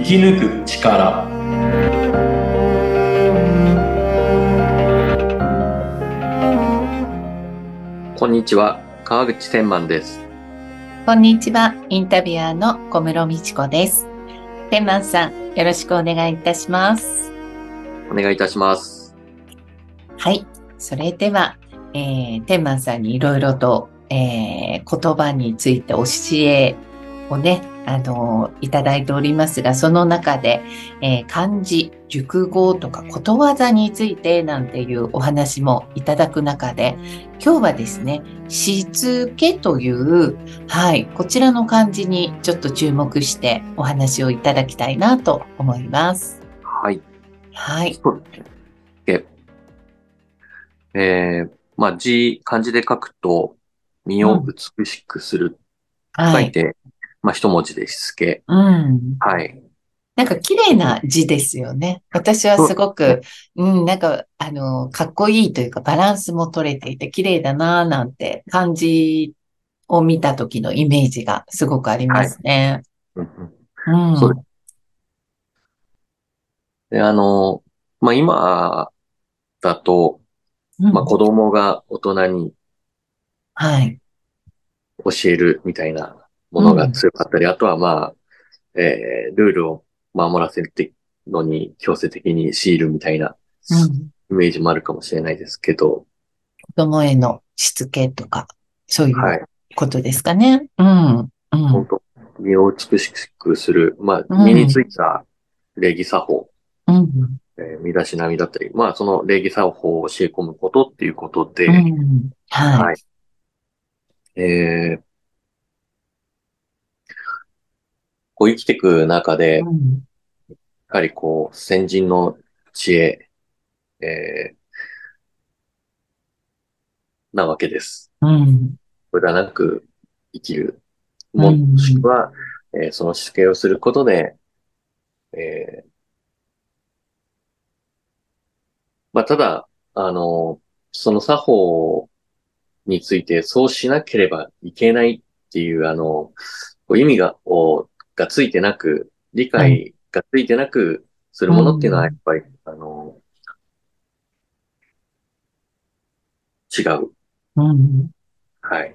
生き抜く力こんにちは、川口天満です。こんにちは。インタビュアーの小室美智子です。天満さん、よろしくお願いいたします。お願いいたします。はい。それでは、えー、天満さんにいろいろと、えー、言葉について教えをね、あのいただいておりますが、その中で、えー漢字、熟語とかことわざについてなんていうお話もいただく中で、今日はですね、しつけという、はい、こちらの漢字にちょっと注目してお話をいただきたいなと思います。はい。はい。え、えー、まあ、字、漢字で書くと、身を美しくする、書はいい。て、まあ、一文字でしつけ。うん。はい。なんか綺麗な字ですよね。私はすごく、うん、なんか、あの、かっこいいというかバランスも取れていて綺麗だなぁなんて漢字を見た時のイメージがすごくありますね。うんうんうん。そうでで、あの、まあ、今だと、うんまあ、子供が大人にはい。教えるみたいなものが強かったり、あとはまあ、えー、ルールを守らせるのに強制的に強いるみたいなうん。イメージもあるかもしれないですけど、子供へのしつけとか、そういはうい。ことですかね？うん。うん本。当身を美しくする、まあ、うん身についた礼儀作法、うん。えー身だしなみだったり、まあ、その礼儀作法を教え込むことっていうことで、うん。ははい。えー、こう生きていく中で、い。やうん。はりこう、先人の知恵、えー、なわけです。うん。無駄なく生きる。うんもしくは、えーそのしつけをすることで、えーまあ、ただ、あの、その作法についてそうしなければいけないっていう、あの、意味が、をがついてなく、理解がついてなくするものっていうのは、やっぱり、あの、違う。うん。はい。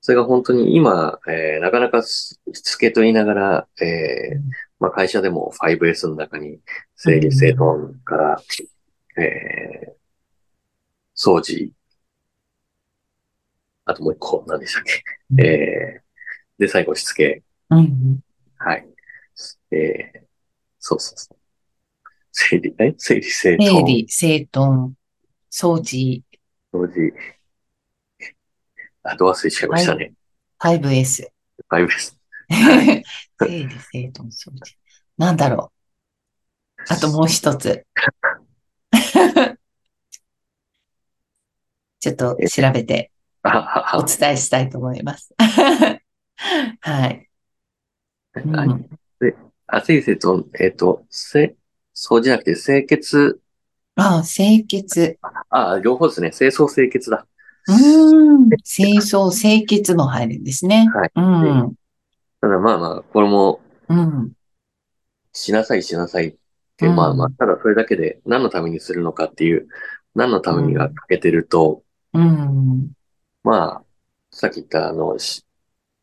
それが本当に今、えーなかなかしつけと言いながら、えーまあ、会社でも 5S の中に整理整頓から、えー掃除、あともう一個何でしたっけ、えーで、最後しつけ。うん。はい。えーそうそうそう。整理、え？整理整頓。整理、整頓、掃除、掃除。あ、ど忘れしちゃいましたね。5S。5S。整理、整頓、掃除。なんだろう。あともう一つ。ちょっと調べて おは、伝えしたいと思います。はい。うんああ、整理整頓、えっ、と、せ、掃除じゃなくて清潔、ああ、清潔。あ、両方ですね。清掃清潔だ。うーん。清掃、清潔も入るんですね。はいうん。ただまあまあ、これも、うん。しなさいしなさいって、うんまあまあ、ただそれだけで何のためにするのかっていう、何のためにが欠けてると、うん。まあ、さっき言ったあの、し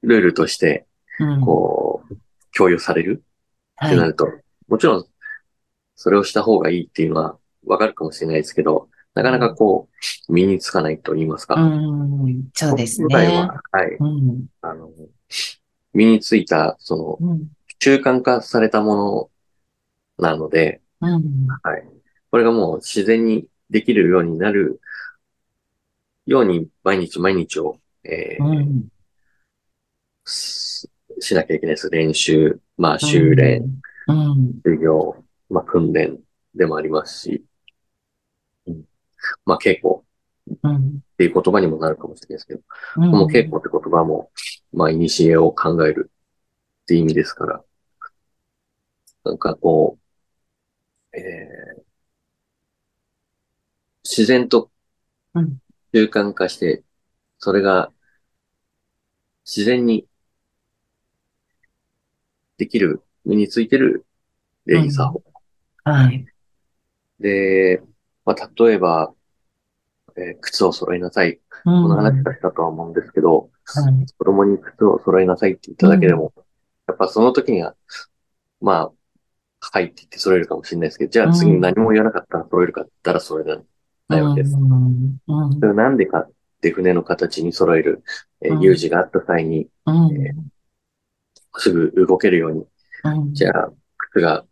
ルールとして、うん。共有される？っはい。てなると、もちろん、それをした方がいいっていうのはわかるかもしれないですけど、なかなかこう、身につかないと言いますか。うん。そうです今回ね。は、はい、うん。あの、身についた、その、うん。習慣化されたものなので、うん。はい。これがもう自然にできるようになるように毎日毎日を、えーうん。ししなきゃいけないです。練習、まあ修練、うん。授業、まあ訓練でもありますし、うんまあ稽古うん。っていう言葉にもなるかもしれないですけど、うん。この稽古って言葉も、まあ、古を考えるっていう意味ですから、なんかこう、えー自然とうん習慣化して、それが自然にできる身についてる礼儀作法。はい。で、まあ、例えば、えー靴を揃えなさい。この話がしたとは思うんですけど、はい。子供に靴を揃えなさいって言っただけでも、やっぱその時には、まあ、はいって言って揃えるかもしれないですけど、じゃあ次何も言わなかったら揃えるかって言ったら揃えられないわけです。うん。うんなんでかって船の形に揃える、えー有事があった際に、うん。えすぐ動けるように、うん。じゃあ、靴が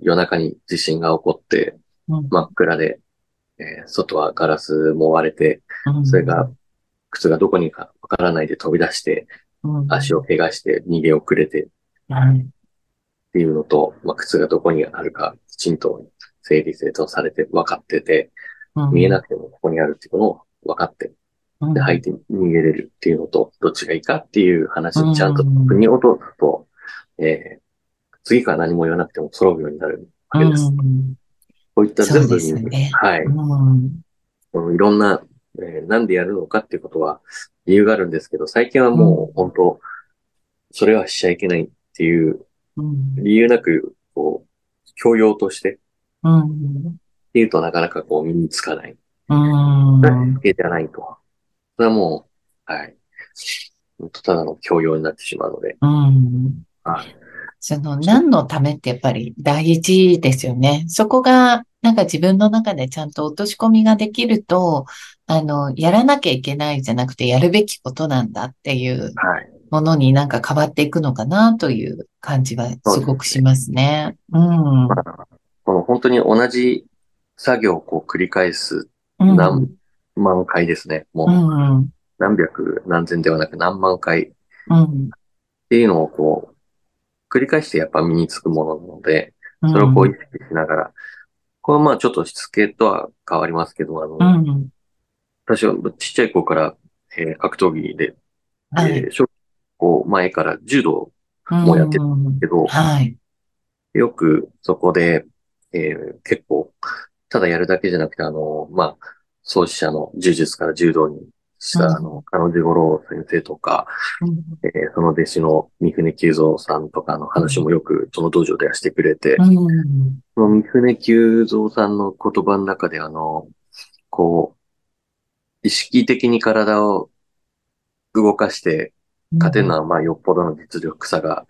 夜中に地震が起こってうん。真っ暗で、えー外はガラスも割れて、うん。それが、靴がどこにかわからないで飛び出して、うん。足を怪我して逃げ遅れてっはい。ていうのと、まあ、靴がどこにあるかきちんと整理整頓されて分かってて、見えなくてもここにあるっていうのを分かって、うんで、履いて逃げれるっていうのと、どっちがいいかっていう話うん。にちゃんと国を落とすと、えー次から何も言わなくても揃うようになるわけです。うん。こういった全部に、ね。はい、うん。このいろんな、えーなんでやるのかっていうことは理由があるんですけど、最近はもう本当、それはしちゃいけないっていううん。理由なく、こう、教養としてうん。っていうとなかなかこう身につかない。うん。だけじゃないと。それはもう、はい。ただの教養になってしまうので。うんはいその何のためってやっぱり大事ですよね。そこがなんか自分の中でちゃんと落とし込みができると、あの、やらなきゃいけないじゃなくてやるべきことなんだっていうはい。ものになんか変わっていくのかなという感じはすごくしますね。うん。まあ、この本当に同じ作業をこう繰り返すうん。何万回ですね。もう。うん何百何千ではなく何万回っうん。ていうのをこう、繰り返してやっぱ身につくものなので、うん。それをこう意識しながら、これはまあちょっとしつけとは変わりますけど、あの、うん。私はちっちゃい頃から、えー格闘技で、はい。えー小学校前から柔道うんもうやってるけど、はい。よくそこで、えー結構、ただやるだけじゃなくて、あの、まあ、創始者の柔術から柔道にした、うんあの、彼女五郎先生とか、うんえーその弟子の三船久蔵さんとかの話もよくその道場ではしてくれて、うん。その三船久蔵さんの言葉の中で、あの、こう、意識的に体を動かして勝てるのは、まあ、よっぽどの実力差が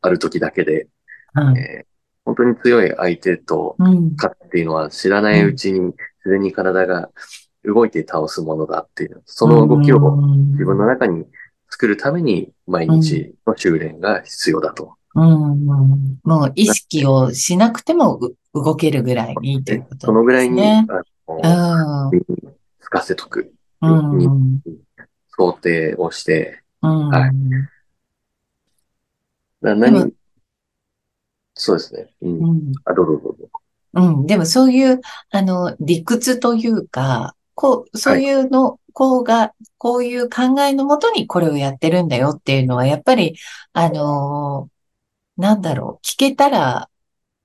ある時だけで、はい。えー本当に強い相手とうん。勝つっていうのは知らないうちに自然に体が動いて倒すものだっていう、その動きを自分の中に作るために毎日の修練が必要だと。うん。もう意識をしなくてもう動けるぐらいにということですね。そのぐらいに、あの、かせとく。うん。想定をして、うん。はい何、そうですね。うん。うん。あ、どうぞどうぞ。うん。でもそういう、あの、理屈というか、こう、そういうの、こうが、こういう考えのもとにこれをやってるんだよっていうのは、やっぱり、あの、なんだろう、聞けたら、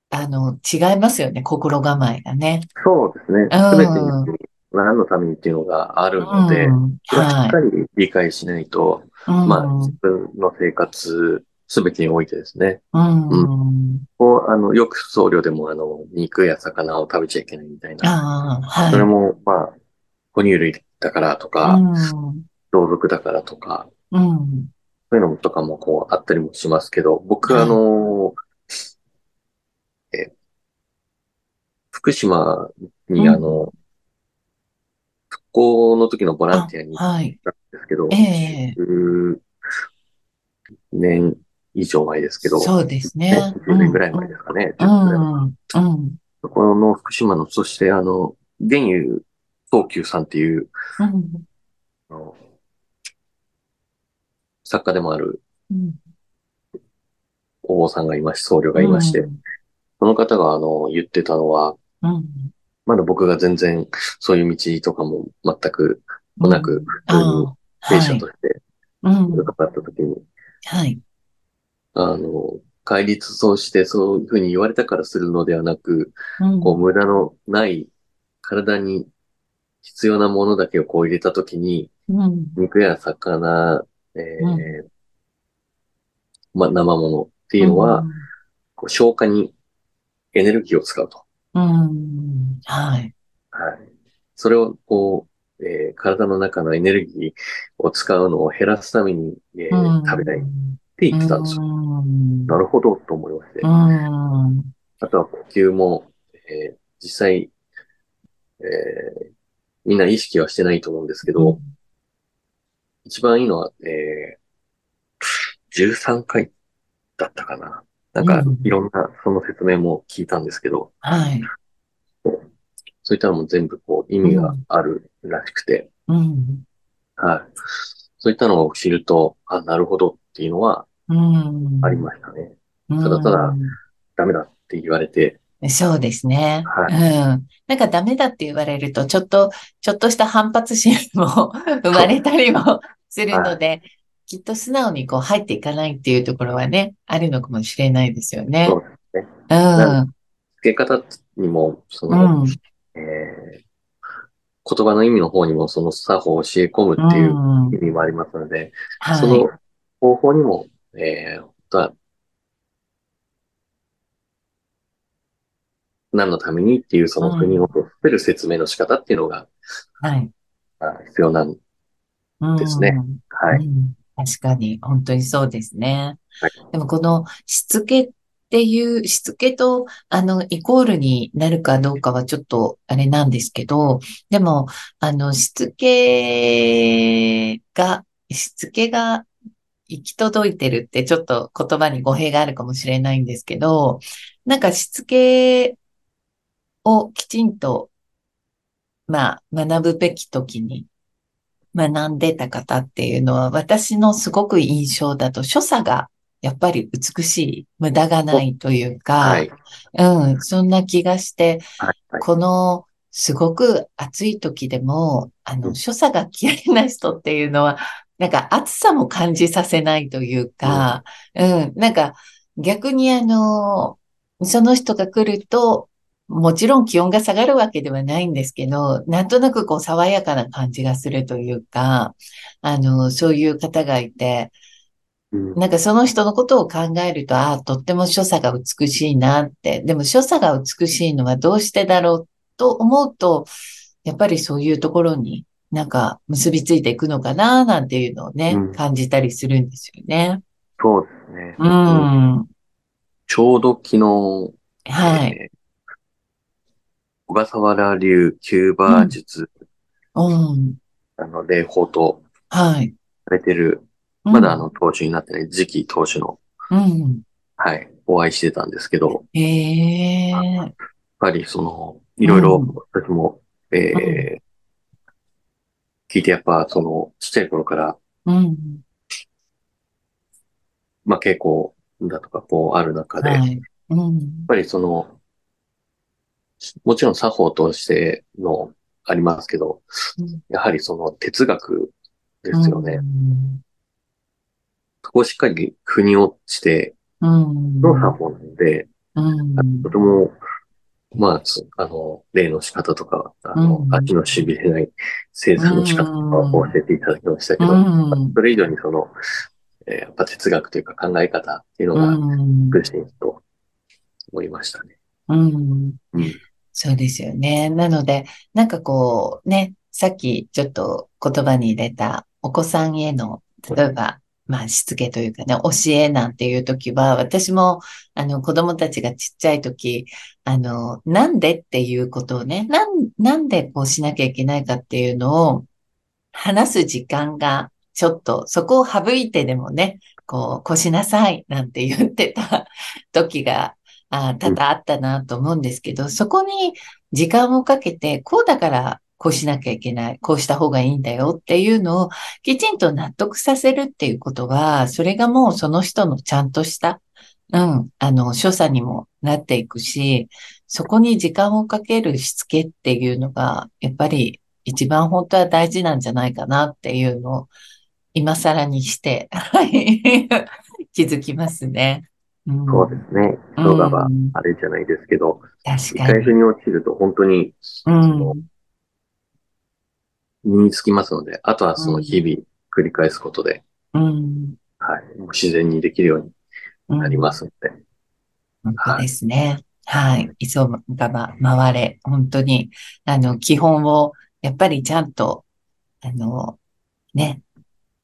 あの、違いますよね、心構えがね。そうですね。うんすべてに何のためにっていうのがあるので、うん。はしはいっか。り理解しないと、うん。まあ、自分の生活すべてにおいてですね、うん。こう、あの、よく僧侶でも、あの、肉や魚を食べちゃいけないみたいな。ああ、はい。それも、まあ、哺乳類だからとか、うん。同族だからとか、うん。そういうのとかもこうあったりもしますけど、僕はいあの、え、福島にあの、復興の時のボランティアに行っはい。たんですけど、ええ10年以上前ですけど、そうですね。10年ぐらい前ですかね。う10年ん。うん。そこの福島の、そしてあの、玄友東急さんっていう、うん。あの作家でもあるうん。お坊さんがいまし、僧侶がいまして、その方があの、言ってたのは、うん。まだ僕が全然そういう道とかも全くもなく、普通にあ聖あ、はい。者としてうん。伺った時に、はい。あの、戒律としてそういうふうに言われたからするのではなく、うん。こう無駄のない体に必要なものだけをこう入れた時に、うん。肉や魚、えーうまあ、生物っていうのは、こう消化にエネルギーを使うと。うん。はい。はい。それを、こう、えー体の中のエネルギーを使うのを減らすために、えーうん。食べないって言ってたんですよ。うん。なるほど、と思いまして。うん。あとは呼吸も、えー実際、えーみんな意識はしてないと思うんですけど、一番いいのは、えー13回だったかな。なんかうん、いろんな、その説明も聞いたんですけど、はい。そういったのも全部こう意味があるらしくて、うん。はい。そういったのを知ると、あ、なるほどっていうのはうん。ありましたね。うん。ただただダメだって言われて、そうですね。はうん。なんかダメだって言われると、ちょっと、ちょっとした反発心も 生まれたりもするので、きっと素直にこう入っていかないっていうところはね、あるのかもしれないですよねそ。うですね。うん。付け方にも、そうの、ん。えー言葉の意味の方にもその作法を教え込むっていううん意味もありますので、はい。その方法にも、えー本当は何のためにっていうその腑に落とせる説明の仕方っていうのが、はい。あ必要なんうんですねはい。うん確かに、本当にそうですね。はいでもこのしつけっていう、しつけと、あの、イコールになるかどうかはちょっとあれなんですけど、でも、あの、しつけが、しつけが行き届いてるってちょっと言葉に語弊があるかもしれないんですけど、なんかしつけをきちんと、まあ、学ぶべき時に学んでた方っていうのは、私のすごく印象だと、所作がやっぱり美しい、無駄がないというか、はい。うん、そんな気がして、はい。はい。このすごく暑い時でも、あの、うん所作が嫌いな人っていうのは、なんか暑さも感じさせないというか、うん、なんか逆にあの、その人が来ると、もちろん気温が下がるわけではないんですけど、なんとなくこう爽やかな感じがするというか、あの、そういう方がいて、うん。なんかその人のことを考えると、ああ、とっても所作が美しいなって。でも所作が美しいのはどうしてだろうと思うと、やっぱりそういうところになんか結びついていくのかななんていうのをね、うん感じたりするんですよね。そうですね。う。ん。ちょうど昨日、はい。えー小笠原流キューバー術、うん。あの、霊法とはい。されてる、うんまだあの、投手になってない次期投手の、うん。はい、お会いしてたんですけど、へえ。やっぱりその、いろいろうん私も、えー聞いてやっぱその、ちっちゃい頃から、うん。まあ稽古だとかこうある中で、やっはい。うん。ぱりその、もちろん作法としてのありますけどうん、やはりその哲学ですよね。そこをしっかり腑に落ちてうん。の作法なので、うん。とても、まあ、つあの、例の仕方とか、あのう、ん足の痺れない生産の仕方とかを教えていただきましたけど、うん。それ以上にその、えーやっぱ哲学というか考え方っていうのがうん。美しいと思いましたね。うん。うん。そうですよね。なので、なんかこうね、さっきちょっと言葉に入れたお子さんへの、例えば、まあ、しつけというかね、教えなんていう時は、私も、あの、子供たちがちっちゃい時、あの、なんでっていうことをね、なん、なんでこうしなきゃいけないかっていうのを話す時間が、ちょっと、そこを省いてでもね、こう、こしなさいなんて言ってた時が、あ多々あったなと思うんですけど、そこに時間をかけて、こうだからこうしなきゃいけない、こうした方がいいんだよっていうのをきちんと納得させるっていうことは、それがもうその人のちゃんとした、うん、あの、所作にもなっていくし、そこに時間をかけるしつけっていうのが、やっぱり一番本当は大事なんじゃないかなっていうのを、今更にして、はい、気づきますね。うん、そうですね。人がばあれじゃないですけど、一確かに。回腑に落ちると本当にうん。身につきますので、あとはその日々繰り返すことで、うん。はい、自然にできるようにうんなりますので、本当ですね。はい。急がば回れ。本当に、あの、基本を、やっぱりちゃんと、あの、ね、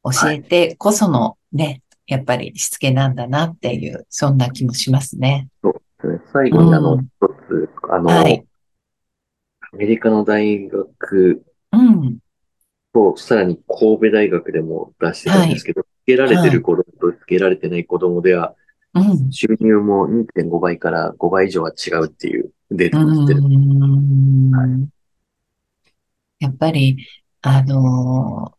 教えてこそのね、やっぱりしつけなんだなっていう、そんな気もしますね。そうですね。最後にあの、うん一つ、あの、はいアメリカの大学うん。と、さらに神戸大学でも出してたんですけど、つけられてる子供とつけられてない子供では、うん。収入も2.5倍から5倍以上は違うっていうデータうが出てる。んはやっぱり、あのー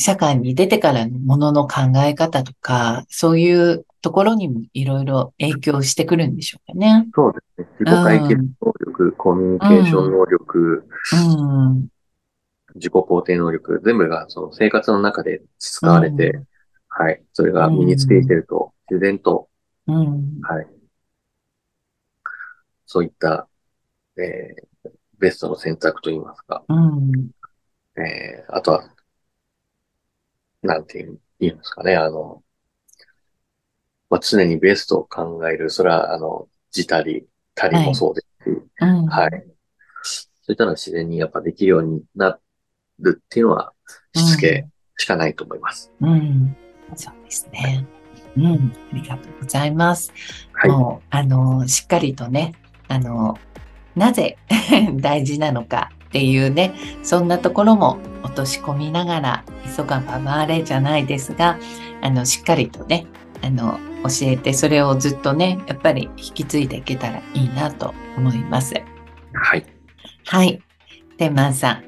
社会に出てからのものの考え方とか、そういうところにもいろいろ影響してくるんでしょうかね。そうですね。自己解決能力、コミュニケーション能力、うん。自己肯定能力、全部がその生活の中で使われて、うはい。それが身につけてると、自然と、うん。はい。そういった、えー、ベストの選択といいますか、うん。えー、あとは、なんて言うんですかね、あの、まあ、常にベストを考える、それは、あの、自たり、たりもそうですし、うん。はい。そういったのが自然にやっぱできるようになるっていうのは、しつけしかないと思います。うん。そうですね。うん。ありがとうございます。はい。もう、あの、しっかりとね、あの、なぜ 大事なのかっていうね、そんなところも落とし込みながら、急がば回れじゃないですが、あの、しっかりとね、あの、教えて、それをずっとね、やっぱり引き継いでいけたらいいなと思います。はい。はい。天満さん、